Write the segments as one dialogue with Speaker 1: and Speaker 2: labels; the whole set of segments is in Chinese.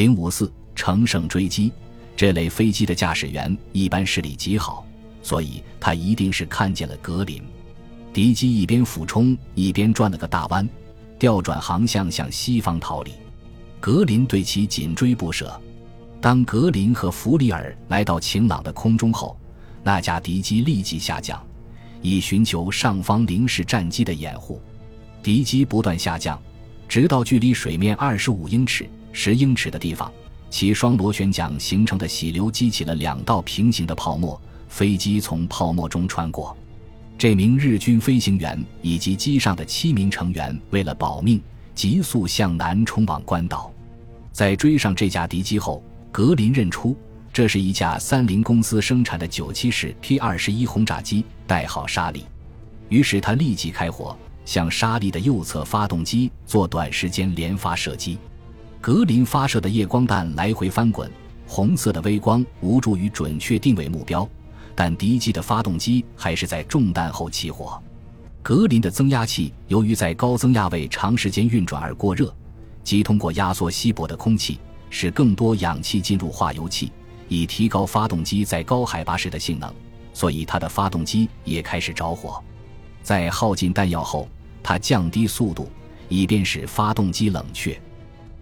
Speaker 1: 零五四乘胜追击，这类飞机的驾驶员一般视力极好，所以他一定是看见了格林。敌机一边俯冲，一边转了个大弯，调转航向向西方逃离。格林对其紧追不舍。当格林和弗里尔来到晴朗的空中后，那架敌机立即下降，以寻求上方零式战机的掩护。敌机不断下降，直到距离水面二十五英尺。十英尺的地方，其双螺旋桨形成的洗流激起了两道平行的泡沫，飞机从泡沫中穿过。这名日军飞行员以及机上的七名成员为了保命，急速向南冲往关岛。在追上这架敌机后，格林认出这是一架三菱公司生产的九七式 P 二十一轰炸机，代号沙利。于是他立即开火，向沙利的右侧发动机做短时间连发射击。格林发射的夜光弹来回翻滚，红色的微光无助于准确定位目标，但敌机的发动机还是在中弹后起火。格林的增压器由于在高增压位长时间运转而过热，即通过压缩稀薄的空气，使更多氧气进入化油器，以提高发动机在高海拔时的性能，所以它的发动机也开始着火。在耗尽弹药后，它降低速度，以便使发动机冷却。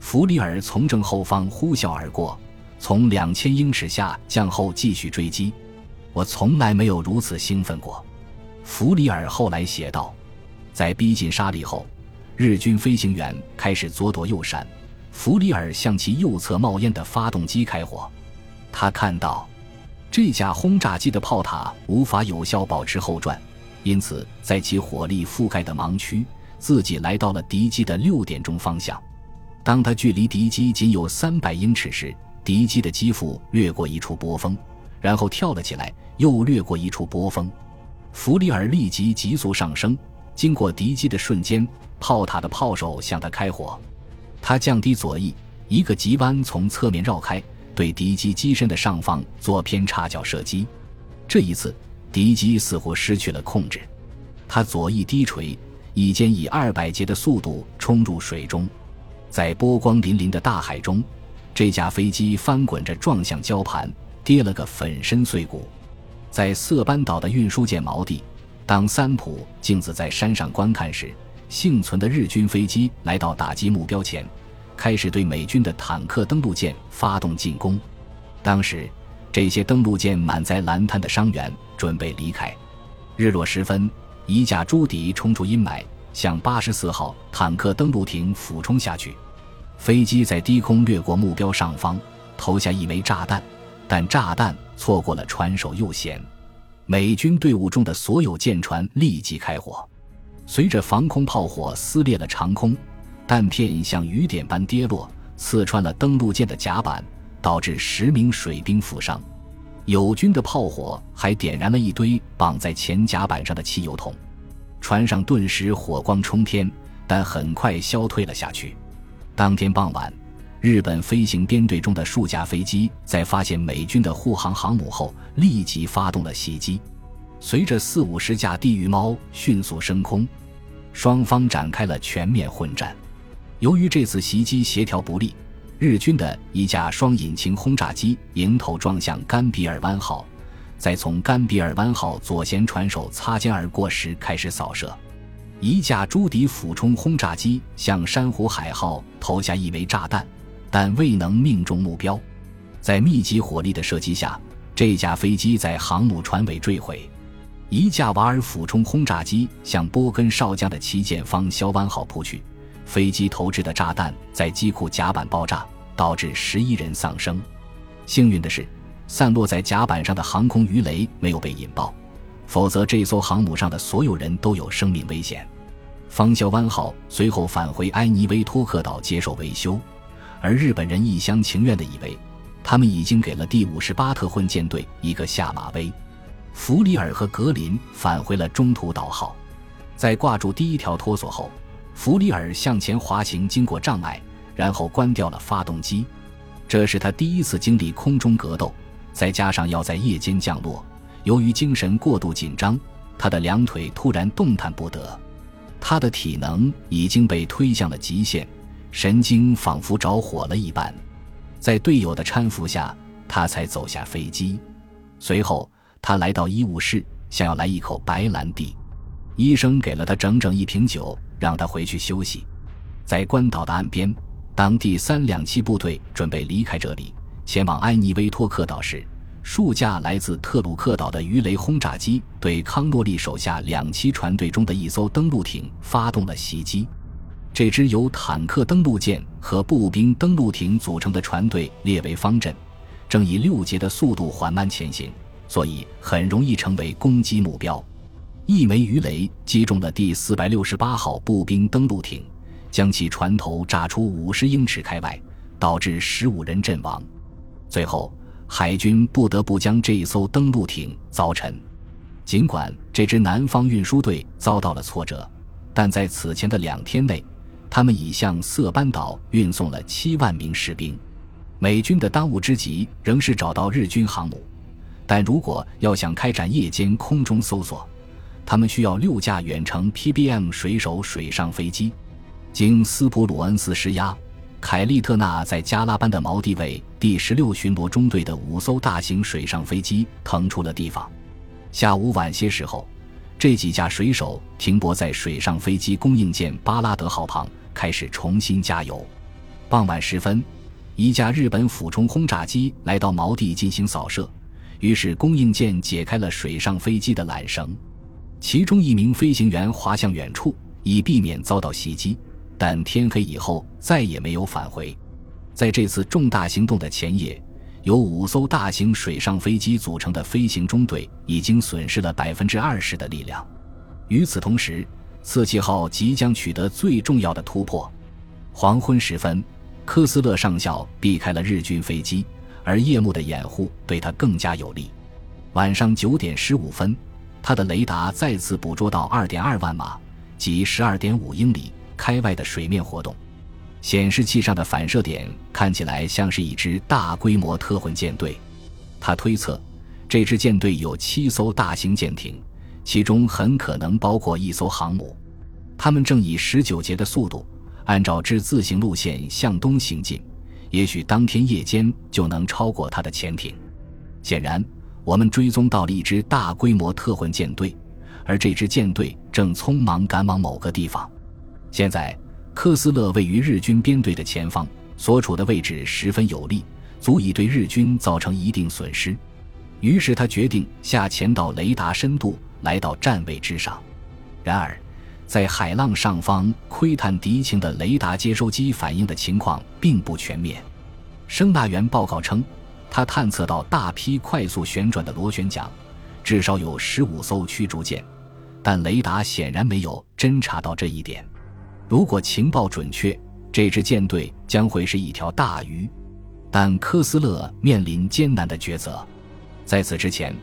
Speaker 1: 弗里尔从正后方呼啸而过，从两千英尺下降后继续追击。我从来没有如此兴奋过，弗里尔后来写道。在逼近沙利后，日军飞行员开始左躲右闪，弗里尔向其右侧冒烟的发动机开火。他看到这架轰炸机的炮塔无法有效保持后转，因此在其火力覆盖的盲区，自己来到了敌机的六点钟方向。当他距离敌机仅有三百英尺时，敌机的机腹掠过一处波峰，然后跳了起来，又掠过一处波峰。弗里尔立即急速上升，经过敌机的瞬间，炮塔的炮手向他开火。他降低左翼，一个急弯从侧面绕开，对敌机机身的上方做偏差角射击。这一次，敌机似乎失去了控制，他左翼低垂，已经以二百节的速度冲入水中。在波光粼粼的大海中，这架飞机翻滚着撞向礁盘，跌了个粉身碎骨。在色班岛的运输舰锚地，当三浦镜子在山上观看时，幸存的日军飞机来到打击目标前，开始对美军的坦克登陆舰发动进攻。当时，这些登陆舰满载蓝滩的伤员，准备离开。日落时分，一架朱迪冲出阴霾。向八十四号坦克登陆艇俯冲下去，飞机在低空掠过目标上方，投下一枚炸弹，但炸弹错过了船首右舷。美军队伍中的所有舰船立即开火，随着防空炮火撕裂了长空，弹片像雨点般跌落，刺穿了登陆舰的甲板，导致十名水兵负伤。友军的炮火还点燃了一堆绑在前甲板上的汽油桶。船上顿时火光冲天，但很快消退了下去。当天傍晚，日本飞行编队中的数架飞机在发现美军的护航航母后，立即发动了袭击。随着四五十架地狱猫迅速升空，双方展开了全面混战。由于这次袭击协调不利，日军的一架双引擎轰炸机迎头撞向甘比尔湾号。在从甘比尔湾号左舷船首擦肩而过时开始扫射，一架朱迪俯冲轰炸机向珊瑚海号投下一枚炸弹，但未能命中目标。在密集火力的射击下，这架飞机在航母船尾坠毁。一架瓦尔俯冲轰炸机向波根少将的旗舰方肖湾号扑去，飞机投掷的炸弹在机库甲板爆炸，导致十一人丧生。幸运的是。散落在甲板上的航空鱼雷没有被引爆，否则这艘航母上的所有人都有生命危险。方肖湾号随后返回埃尼维托克岛接受维修，而日本人一厢情愿地以为，他们已经给了第五十八特混舰队一个下马威。弗里尔和格林返回了中途岛号，在挂住第一条拖索后，弗里尔向前滑行经过障碍，然后关掉了发动机。这是他第一次经历空中格斗。再加上要在夜间降落，由于精神过度紧张，他的两腿突然动弹不得，他的体能已经被推向了极限，神经仿佛着火了一般。在队友的搀扶下，他才走下飞机。随后，他来到医务室，想要来一口白兰地。医生给了他整整一瓶酒，让他回去休息。在关岛的岸边，当第三两栖部队准备离开这里，前往埃尼威托克岛时，数架来自特鲁克岛的鱼雷轰炸机对康诺利手下两栖船队中的一艘登陆艇发动了袭击。这支由坦克登陆舰和步兵登陆艇组成的船队列为方阵，正以六节的速度缓慢前行，所以很容易成为攻击目标。一枚鱼雷击中了第四百六十八号步兵登陆艇，将其船头炸出五十英尺开外，导致十五人阵亡。最后，海军不得不将这一艘登陆艇凿沉。尽管这支南方运输队遭到了挫折，但在此前的两天内。他们已向色班岛运送了七万名士兵。美军的当务之急仍是找到日军航母，但如果要想开展夜间空中搜索，他们需要六架远程 PBM 水手水上飞机。经斯普鲁恩斯施压，凯利特纳在加拉班的锚地位第十六巡逻中队的五艘大型水上飞机腾出了地方。下午晚些时候，这几架水手停泊在水上飞机供应舰巴拉德号旁。开始重新加油。傍晚时分，一架日本俯冲轰炸机来到锚地进行扫射，于是供应舰解开了水上飞机的缆绳，其中一名飞行员滑向远处，以避免遭到袭击。但天黑以后再也没有返回。在这次重大行动的前夜，由五艘大型水上飞机组成的飞行中队已经损失了百分之二十的力量。与此同时，刺激号即将取得最重要的突破。黄昏时分，科斯勒上校避开了日军飞机，而夜幕的掩护对他更加有利。晚上九点十五分，他的雷达再次捕捉到二点二万码即十二点五英里开外的水面活动，显示器上的反射点看起来像是一支大规模特混舰队。他推测，这支舰队有七艘大型舰艇。其中很可能包括一艘航母，他们正以十九节的速度，按照之字形路线向东行进，也许当天夜间就能超过他的潜艇。显然，我们追踪到了一支大规模特混舰队，而这支舰队正匆忙赶往某个地方。现在，科斯勒位于日军编队的前方，所处的位置十分有利，足以对日军造成一定损失。于是他决定下潜到雷达深度。来到站位之上，然而，在海浪上方窥探敌情的雷达接收机反映的情况并不全面。声纳员报告称，他探测到大批快速旋转的螺旋桨，至少有十五艘驱逐舰，但雷达显然没有侦察到这一点。如果情报准确，这支舰队将会是一条大鱼。但科斯勒面临艰难的抉择，在此之前。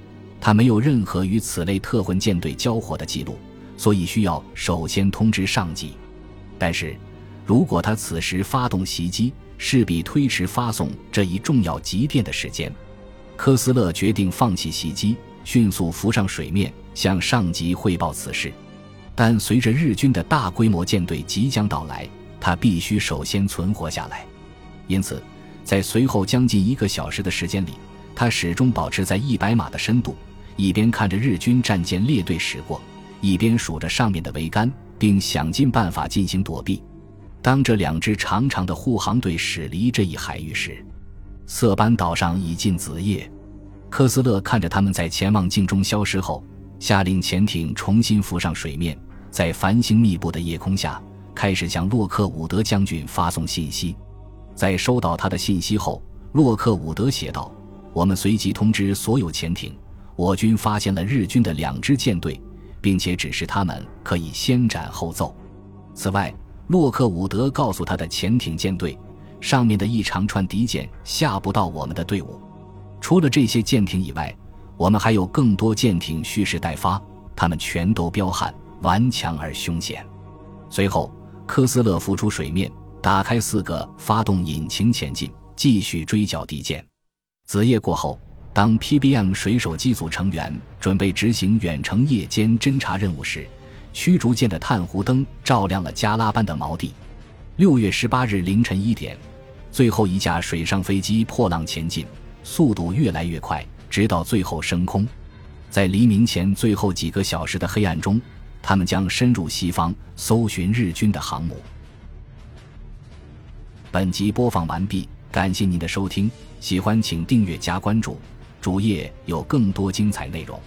Speaker 1: 他没有任何与此类特混舰队交火的记录，所以需要首先通知上级。但是，如果他此时发动袭击，势必推迟发送这一重要急电的时间。科斯勒决定放弃袭击，迅速浮上水面，向上级汇报此事。但随着日军的大规模舰队即将到来，他必须首先存活下来。因此，在随后将近一个小时的时间里，他始终保持在一百码的深度。一边看着日军战舰列队驶过，一边数着上面的桅杆，并想尽办法进行躲避。当这两支长长的护航队驶离这一海域时，色班岛上已近子夜。科斯勒看着他们在潜望镜中消失后，下令潜艇重新浮上水面，在繁星密布的夜空下，开始向洛克伍德将军发送信息。在收到他的信息后，洛克伍德写道：“我们随即通知所有潜艇。”我军发现了日军的两支舰队，并且指示他们可以先斩后奏。此外，洛克伍德告诉他的潜艇舰队，上面的一长串敌舰下不到我们的队伍。除了这些舰艇以外，我们还有更多舰艇蓄势待发，他们全都彪悍、顽强而凶险。随后，科斯勒浮出水面，打开四个发动引擎前进，继续追剿敌舰。子夜过后。当 PBM 水手机组成员准备执行远程夜间侦察任务时，驱逐舰的探弧灯照亮了加拉班的锚地。六月十八日凌晨一点，最后一架水上飞机破浪前进，速度越来越快，直到最后升空。在黎明前最后几个小时的黑暗中，他们将深入西方，搜寻日军的航母。本集播放完毕，感谢您的收听，喜欢请订阅加关注，主页有更多精彩内容。